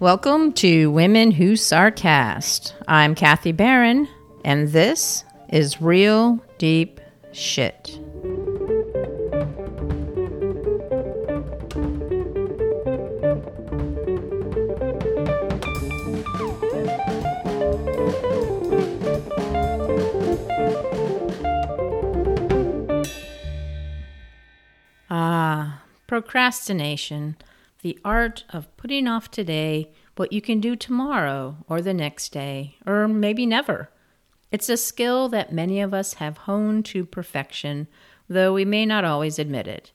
Welcome to Women Who Sarcast. I'm Kathy Barron, and this is Real Deep Shit. Ah, procrastination, the art of putting off today what you can do tomorrow or the next day, or maybe never. It's a skill that many of us have honed to perfection, though we may not always admit it.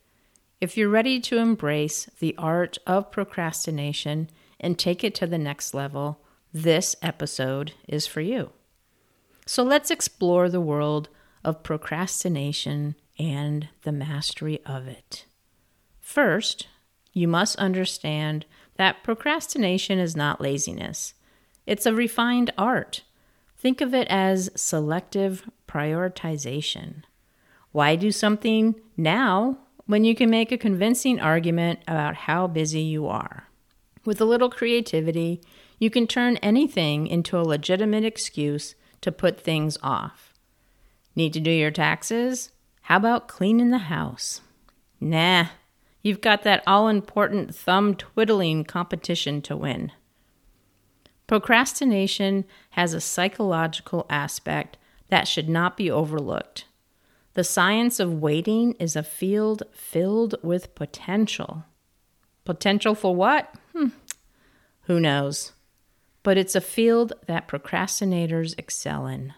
If you're ready to embrace the art of procrastination and take it to the next level, this episode is for you. So let's explore the world of procrastination and the mastery of it. First, you must understand that procrastination is not laziness, it's a refined art. Think of it as selective prioritization. Why do something now when you can make a convincing argument about how busy you are? With a little creativity, you can turn anything into a legitimate excuse to put things off. Need to do your taxes? How about cleaning the house? Nah, you've got that all important thumb twiddling competition to win. Procrastination has a psychological aspect that should not be overlooked. The science of waiting is a field filled with potential. Potential for what? Hmm. Who knows? But it's a field that procrastinators excel in.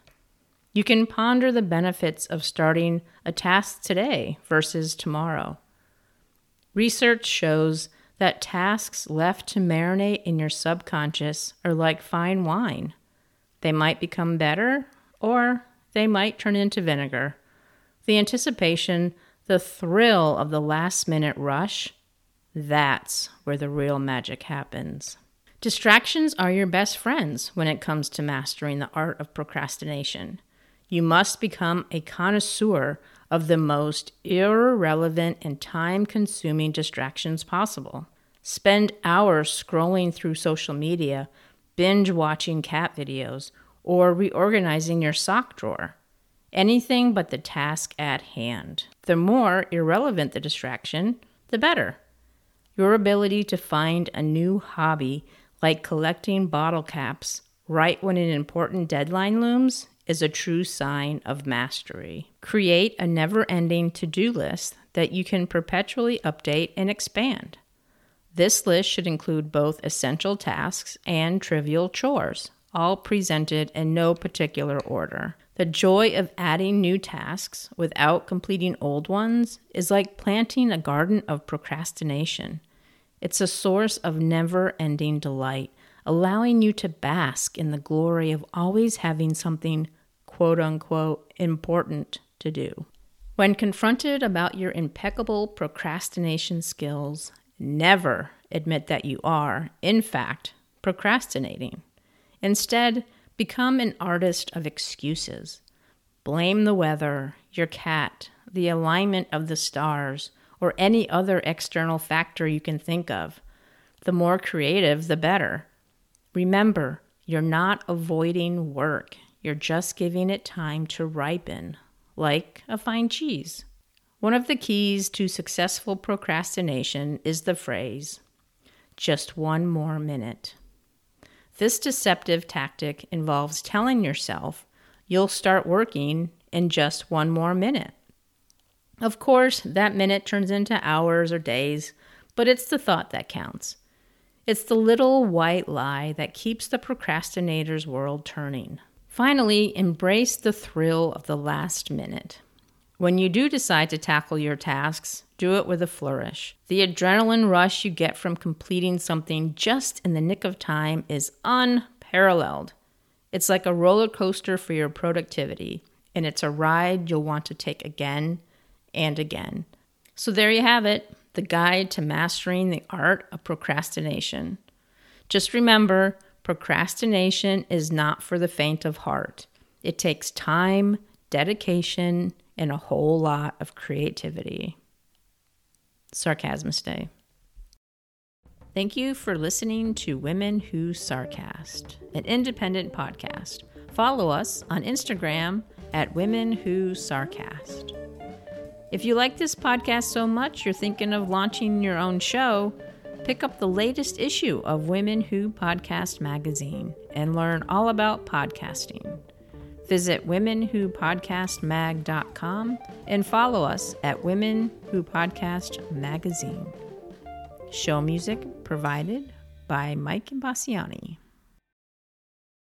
You can ponder the benefits of starting a task today versus tomorrow. Research shows that tasks left to marinate in your subconscious are like fine wine. They might become better or they might turn into vinegar. The anticipation, the thrill of the last minute rush, that's where the real magic happens. Distractions are your best friends when it comes to mastering the art of procrastination. You must become a connoisseur of the most irrelevant and time consuming distractions possible. Spend hours scrolling through social media, binge watching cat videos, or reorganizing your sock drawer. Anything but the task at hand. The more irrelevant the distraction, the better. Your ability to find a new hobby, like collecting bottle caps, right when an important deadline looms, is a true sign of mastery. Create a never ending to do list that you can perpetually update and expand. This list should include both essential tasks and trivial chores, all presented in no particular order. The joy of adding new tasks without completing old ones is like planting a garden of procrastination. It's a source of never ending delight, allowing you to bask in the glory of always having something quote unquote important to do. When confronted about your impeccable procrastination skills, never admit that you are, in fact, procrastinating. Instead, become an artist of excuses. Blame the weather, your cat, the alignment of the stars, or any other external factor you can think of. The more creative, the better. Remember, you're not avoiding work, you're just giving it time to ripen, like a fine cheese. One of the keys to successful procrastination is the phrase, just one more minute. This deceptive tactic involves telling yourself you'll start working in just one more minute. Of course, that minute turns into hours or days, but it's the thought that counts. It's the little white lie that keeps the procrastinator's world turning. Finally, embrace the thrill of the last minute. When you do decide to tackle your tasks, do it with a flourish. The adrenaline rush you get from completing something just in the nick of time is unparalleled. It's like a roller coaster for your productivity, and it's a ride you'll want to take again and again. So, there you have it the guide to mastering the art of procrastination. Just remember, Procrastination is not for the faint of heart. It takes time, dedication, and a whole lot of creativity. Sarcasmaste. Thank you for listening to Women Who Sarcast, an independent podcast. Follow us on Instagram at Women Who Sarcast. If you like this podcast so much you're thinking of launching your own show, pick up the latest issue of Women Who Podcast magazine and learn all about podcasting. Visit womenwhopodcastmag.com and follow us at Women Who Podcast Magazine. Show music provided by Mike Bassiani.